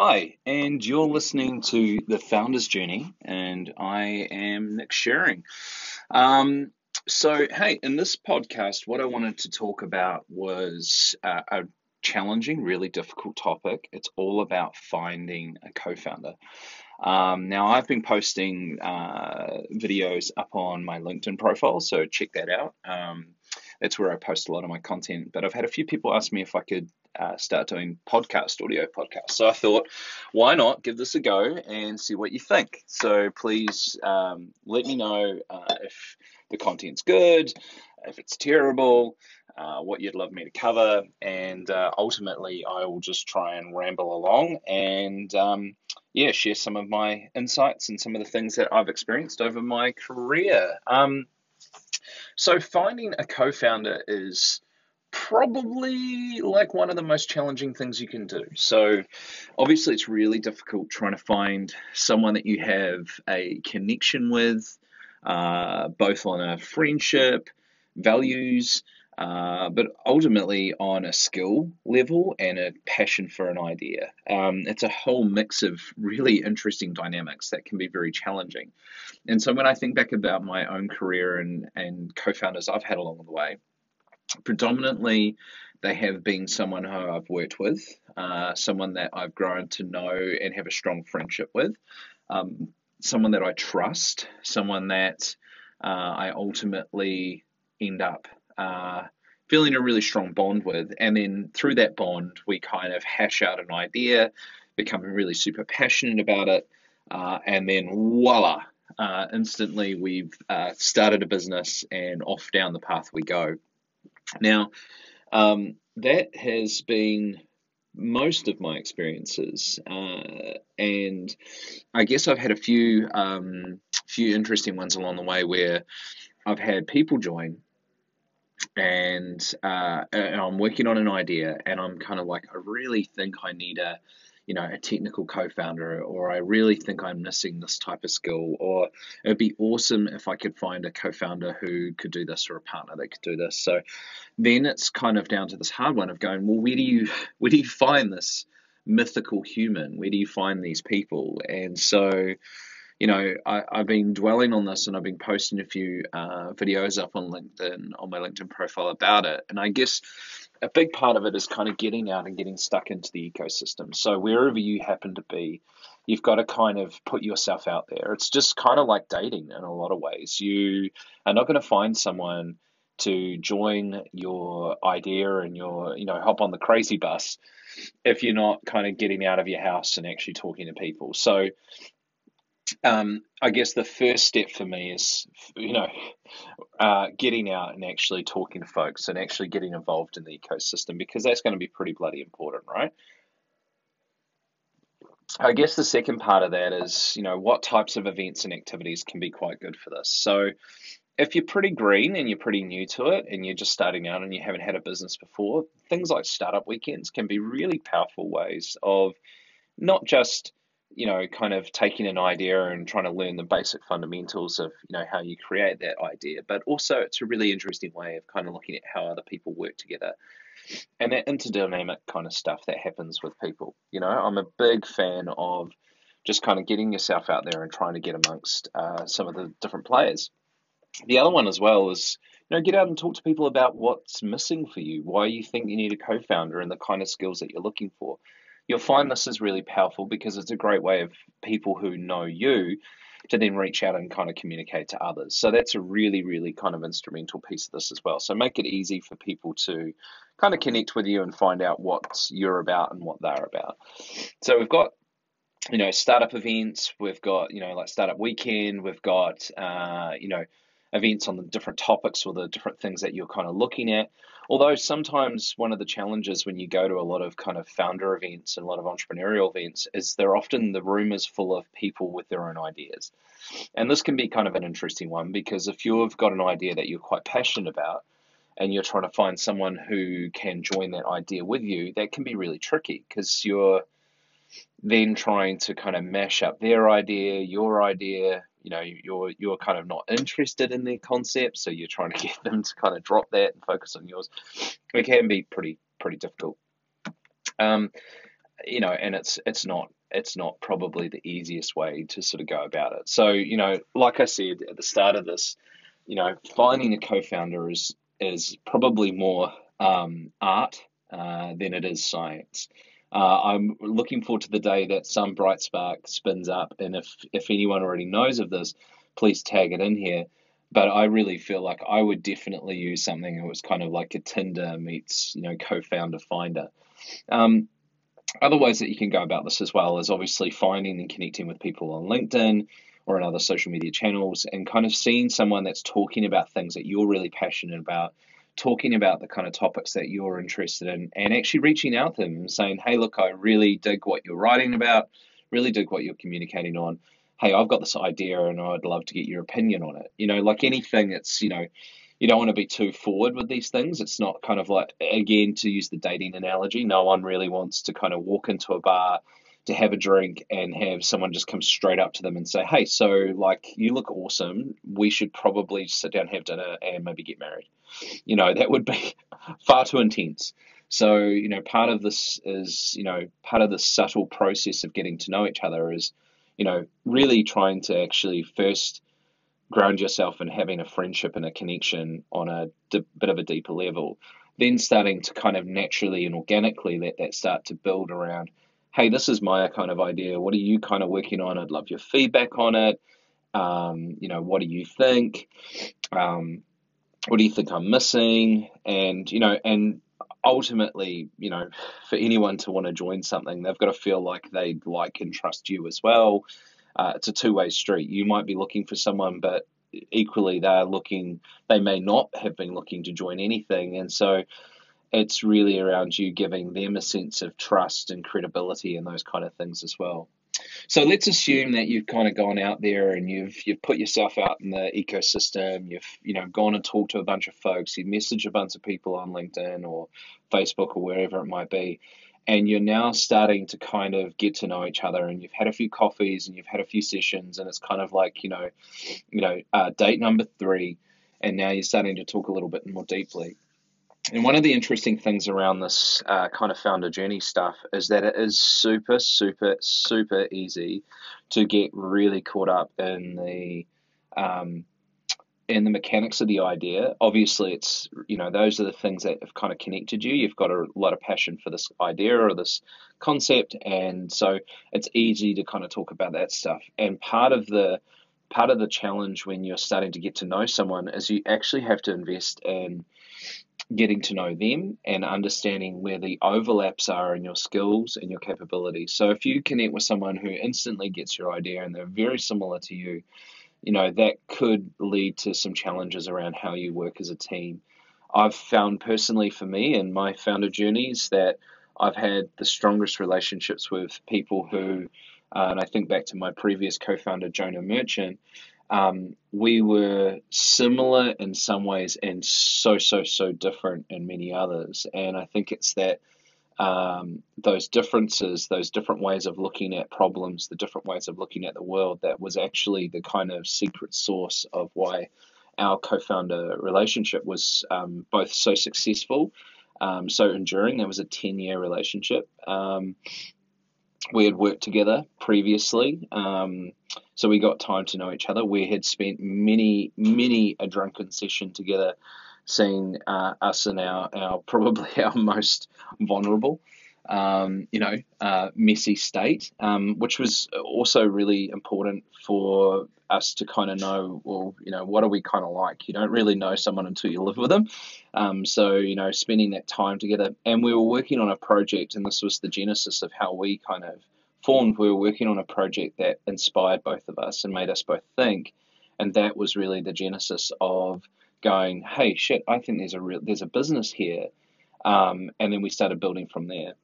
Hi, and you're listening to The Founder's Journey, and I am Nick Shearing. Um, so, hey, in this podcast, what I wanted to talk about was uh, a challenging, really difficult topic. It's all about finding a co founder. Um, now, I've been posting uh, videos up on my LinkedIn profile, so check that out. Um, that's where I post a lot of my content. But I've had a few people ask me if I could uh, start doing podcast, audio podcasts. So I thought, why not give this a go and see what you think? So please um, let me know uh, if the content's good, if it's terrible, uh, what you'd love me to cover, and uh, ultimately I will just try and ramble along and um, yeah, share some of my insights and some of the things that I've experienced over my career. Um, so finding a co-founder is probably like one of the most challenging things you can do. So, obviously, it's really difficult trying to find someone that you have a connection with, uh, both on a friendship, values, uh, but ultimately on a skill level and a passion for an idea. Um, it's a whole mix of really interesting dynamics that can be very challenging. And so, when I think back about my own career and, and co founders I've had along the way, predominantly they have been someone who I've worked with, uh, someone that I've grown to know and have a strong friendship with, um, someone that I trust, someone that uh, I ultimately end up uh, feeling a really strong bond with. And then through that bond, we kind of hash out an idea, become really super passionate about it, uh, and then voila, uh, instantly we've uh, started a business and off down the path we go. Now, um, that has been most of my experiences, uh, and I guess I've had a few um, few interesting ones along the way where I've had people join, and, uh, I'm working on an idea, and I'm kind of like, I really think I need a you know, a technical co-founder, or I really think I'm missing this type of skill, or it'd be awesome if I could find a co-founder who could do this or a partner that could do this. So then it's kind of down to this hard one of going, well, where do you where do you find this mythical human? Where do you find these people? And so you know, I, have been dwelling on this and I've been posting a few uh, videos up on LinkedIn, on my LinkedIn profile about it. And I guess a big part of it is kind of getting out and getting stuck into the ecosystem. So wherever you happen to be, you've got to kind of put yourself out there. It's just kind of like dating in a lot of ways. You are not going to find someone to join your idea and your, you know, hop on the crazy bus if you're not kind of getting out of your house and actually talking to people. So um, I guess the first step for me is, you know, uh, getting out and actually talking to folks and actually getting involved in the ecosystem because that's going to be pretty bloody important, right? I guess the second part of that is, you know, what types of events and activities can be quite good for this. So, if you're pretty green and you're pretty new to it and you're just starting out and you haven't had a business before, things like startup weekends can be really powerful ways of not just you know, kind of taking an idea and trying to learn the basic fundamentals of, you know, how you create that idea. But also, it's a really interesting way of kind of looking at how other people work together and that interdynamic kind of stuff that happens with people. You know, I'm a big fan of just kind of getting yourself out there and trying to get amongst uh, some of the different players. The other one as well is, you know, get out and talk to people about what's missing for you, why you think you need a co founder, and the kind of skills that you're looking for you'll find this is really powerful because it's a great way of people who know you to then reach out and kind of communicate to others. So that's a really, really kind of instrumental piece of this as well. So make it easy for people to kind of connect with you and find out what you're about and what they're about. So we've got you know startup events we've got you know like startup weekend we've got uh, you know events on the different topics or the different things that you're kind of looking at. Although sometimes one of the challenges when you go to a lot of kind of founder events and a lot of entrepreneurial events is they're often the room is full of people with their own ideas. And this can be kind of an interesting one because if you've got an idea that you're quite passionate about and you're trying to find someone who can join that idea with you, that can be really tricky because you're then trying to kind of mash up their idea, your idea, you know you're you're kind of not interested in their concept, so you're trying to get them to kind of drop that and focus on yours. It can be pretty pretty difficult. Um, you know, and it's it's not it's not probably the easiest way to sort of go about it. So, you know, like I said at the start of this, you know, finding a co-founder is is probably more um, art uh, than it is science. Uh, I'm looking forward to the day that some bright spark spins up, and if if anyone already knows of this, please tag it in here. But I really feel like I would definitely use something that was kind of like a Tinder meets you know co-founder finder. Um, other ways that you can go about this as well is obviously finding and connecting with people on LinkedIn or in other social media channels and kind of seeing someone that's talking about things that you're really passionate about talking about the kind of topics that you're interested in and actually reaching out to them and saying, hey, look, I really dig what you're writing about, really dig what you're communicating on. Hey, I've got this idea and I'd love to get your opinion on it. You know, like anything, it's, you know, you don't want to be too forward with these things. It's not kind of like, again, to use the dating analogy, no one really wants to kind of walk into a bar to have a drink and have someone just come straight up to them and say, hey, so like you look awesome. We should probably sit down, have dinner, and maybe get married. You know, that would be far too intense. So, you know, part of this is, you know, part of the subtle process of getting to know each other is, you know, really trying to actually first ground yourself in having a friendship and a connection on a d- bit of a deeper level. Then starting to kind of naturally and organically let that start to build around hey, this is my kind of idea. What are you kind of working on? I'd love your feedback on it. Um, you know, what do you think? Um, what do you think I'm missing? And, you know, and ultimately, you know, for anyone to want to join something, they've got to feel like they like and trust you as well. Uh, it's a two way street. You might be looking for someone, but equally they're looking, they may not have been looking to join anything. And so, it's really around you giving them a sense of trust and credibility and those kind of things as well. So let's assume that you've kind of gone out there and you've you've put yourself out in the ecosystem. You've you know gone and talked to a bunch of folks. You message a bunch of people on LinkedIn or Facebook or wherever it might be, and you're now starting to kind of get to know each other. And you've had a few coffees and you've had a few sessions, and it's kind of like you know, you know, uh, date number three, and now you're starting to talk a little bit more deeply. And one of the interesting things around this uh, kind of founder journey stuff is that it is super, super, super easy to get really caught up in the um, in the mechanics of the idea. Obviously, it's you know those are the things that have kind of connected you. You've got a lot of passion for this idea or this concept, and so it's easy to kind of talk about that stuff. And part of the part of the challenge when you're starting to get to know someone is you actually have to invest in getting to know them and understanding where the overlaps are in your skills and your capabilities. So if you connect with someone who instantly gets your idea and they're very similar to you, you know, that could lead to some challenges around how you work as a team. I've found personally for me in my founder journeys that I've had the strongest relationships with people who, uh, and I think back to my previous co founder, Jonah Merchant, um, we were similar in some ways and so so so different in many others. And i think it's that um, those differences those different ways of looking at problems the different ways of looking at the world that was actually the kind of secret source of why our co-founder relationship was um, both so successful um, so enduring. It was a 10 year relationship. Um, we had worked together previously, um, so we got time to know each other. We had spent many, many a drunken session together, seeing uh, us and our, our probably our most vulnerable, um, you know, uh, messy state, um, which was also really important for us to kind of know, well, you know, what are we kind of like? You don't really know someone until you live with them. Um, so, you know, spending that time together. And we were working on a project, and this was the genesis of how we kind of formed. We were working on a project that inspired both of us and made us both think. And that was really the genesis of going, hey, shit, I think there's a real, there's a business here. Um, and then we started building from there.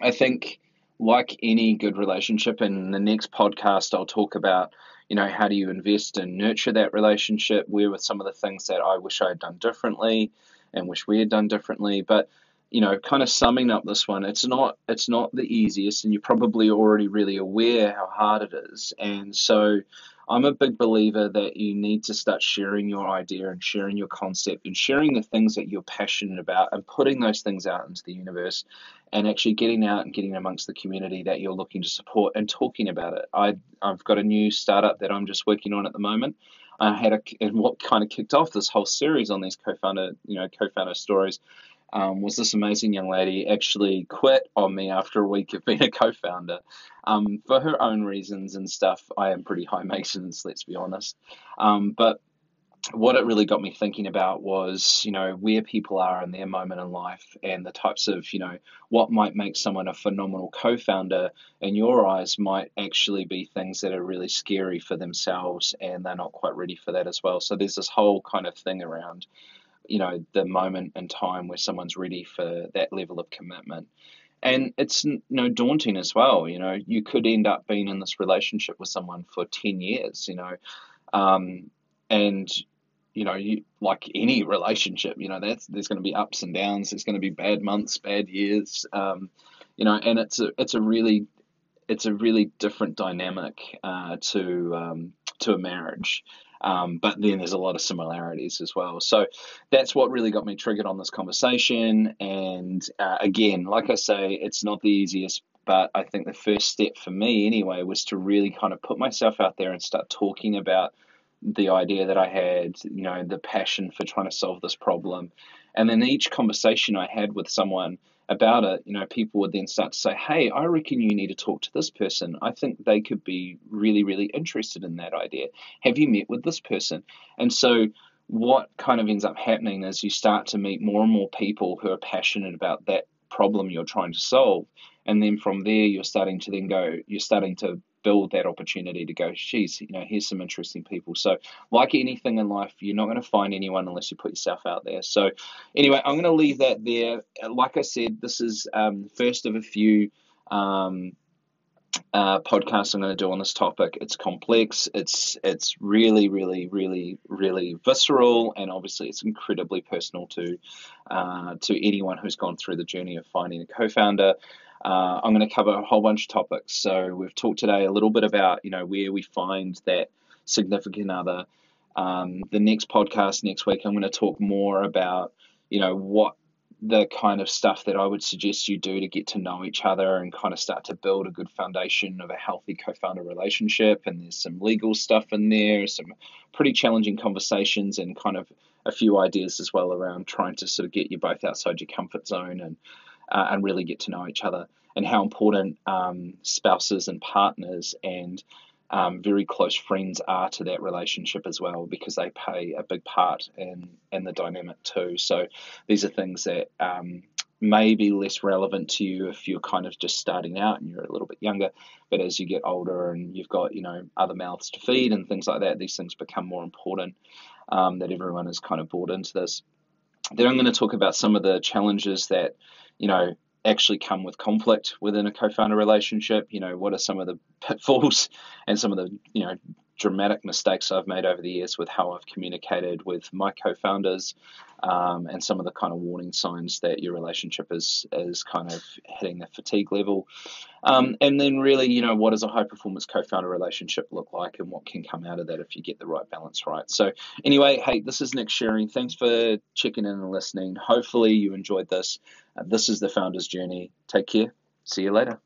I think, like any good relationship, in the next podcast, I'll talk about, you know, how do you invest and nurture that relationship? Where were some of the things that I wish I had done differently and wish we had done differently? But you know, kind of summing up this one, it's not it's not the easiest, and you're probably already really aware how hard it is. And so, I'm a big believer that you need to start sharing your idea and sharing your concept and sharing the things that you're passionate about and putting those things out into the universe and actually getting out and getting amongst the community that you're looking to support and talking about it. I, I've got a new startup that I'm just working on at the moment. I had a, and what kind of kicked off this whole series on these co-founder, you know, co-founder stories um, was this amazing young lady actually quit on me after a week of being a co-founder um, for her own reasons and stuff. I am pretty high maintenance, let's be honest. Um, but what it really got me thinking about was, you know, where people are in their moment in life and the types of, you know, what might make someone a phenomenal co founder in your eyes might actually be things that are really scary for themselves and they're not quite ready for that as well. So there's this whole kind of thing around you know the moment and time where someone's ready for that level of commitment. And it's you know daunting as well you know you could end up being in this relationship with someone for 10 years you know um, and you know you like any relationship you know that's there's going to be ups and downs there's going to be bad months bad years um, you know and it's a it's a really it's a really different dynamic uh, to um, to a marriage um, but then there's a lot of similarities as well. So that's what really got me triggered on this conversation. And uh, again, like I say, it's not the easiest, but I think the first step for me anyway was to really kind of put myself out there and start talking about the idea that I had, you know, the passion for trying to solve this problem. And then each conversation I had with someone, about it, you know, people would then start to say, hey, I reckon you need to talk to this person. I think they could be really, really interested in that idea. Have you met with this person? And so, what kind of ends up happening is you start to meet more and more people who are passionate about that problem you're trying to solve. And then from there, you're starting to then go, you're starting to build that opportunity to go, geez, you know, here's some interesting people. So, like anything in life, you're not going to find anyone unless you put yourself out there. So, anyway, I'm going to leave that there. Like I said, this is um, first of a few. Um, uh, podcasts I'm going to do on this topic. It's complex. It's it's really, really, really, really visceral, and obviously it's incredibly personal to uh, to anyone who's gone through the journey of finding a co-founder. Uh, I'm going to cover a whole bunch of topics. So we've talked today a little bit about you know where we find that significant other. Um, the next podcast next week, I'm going to talk more about you know what the kind of stuff that I would suggest you do to get to know each other and kind of start to build a good foundation of a healthy co-founder relationship. And there's some legal stuff in there, some pretty challenging conversations, and kind of a few ideas as well around trying to sort of get you both outside your comfort zone and uh, and really get to know each other and how important um, spouses and partners and um, very close friends are to that relationship as well because they play a big part in in the dynamic too. So these are things that um, may be less relevant to you if you're kind of just starting out and you're a little bit younger. But as you get older and you've got you know other mouths to feed and things like that, these things become more important. Um, that everyone is kind of bought into this. Then I'm going to talk about some of the challenges that you know actually come with conflict within a co-founder relationship. You know, what are some of the pitfalls and some of the you know dramatic mistakes I've made over the years with how I've communicated with my co-founders, um, and some of the kind of warning signs that your relationship is is kind of hitting the fatigue level. Um, and then really, you know, what does a high performance co-founder relationship look like, and what can come out of that if you get the right balance right. So anyway, hey, this is Nick Shearing. Thanks for checking in and listening. Hopefully you enjoyed this. Uh, this is the founder's journey. Take care. See you later.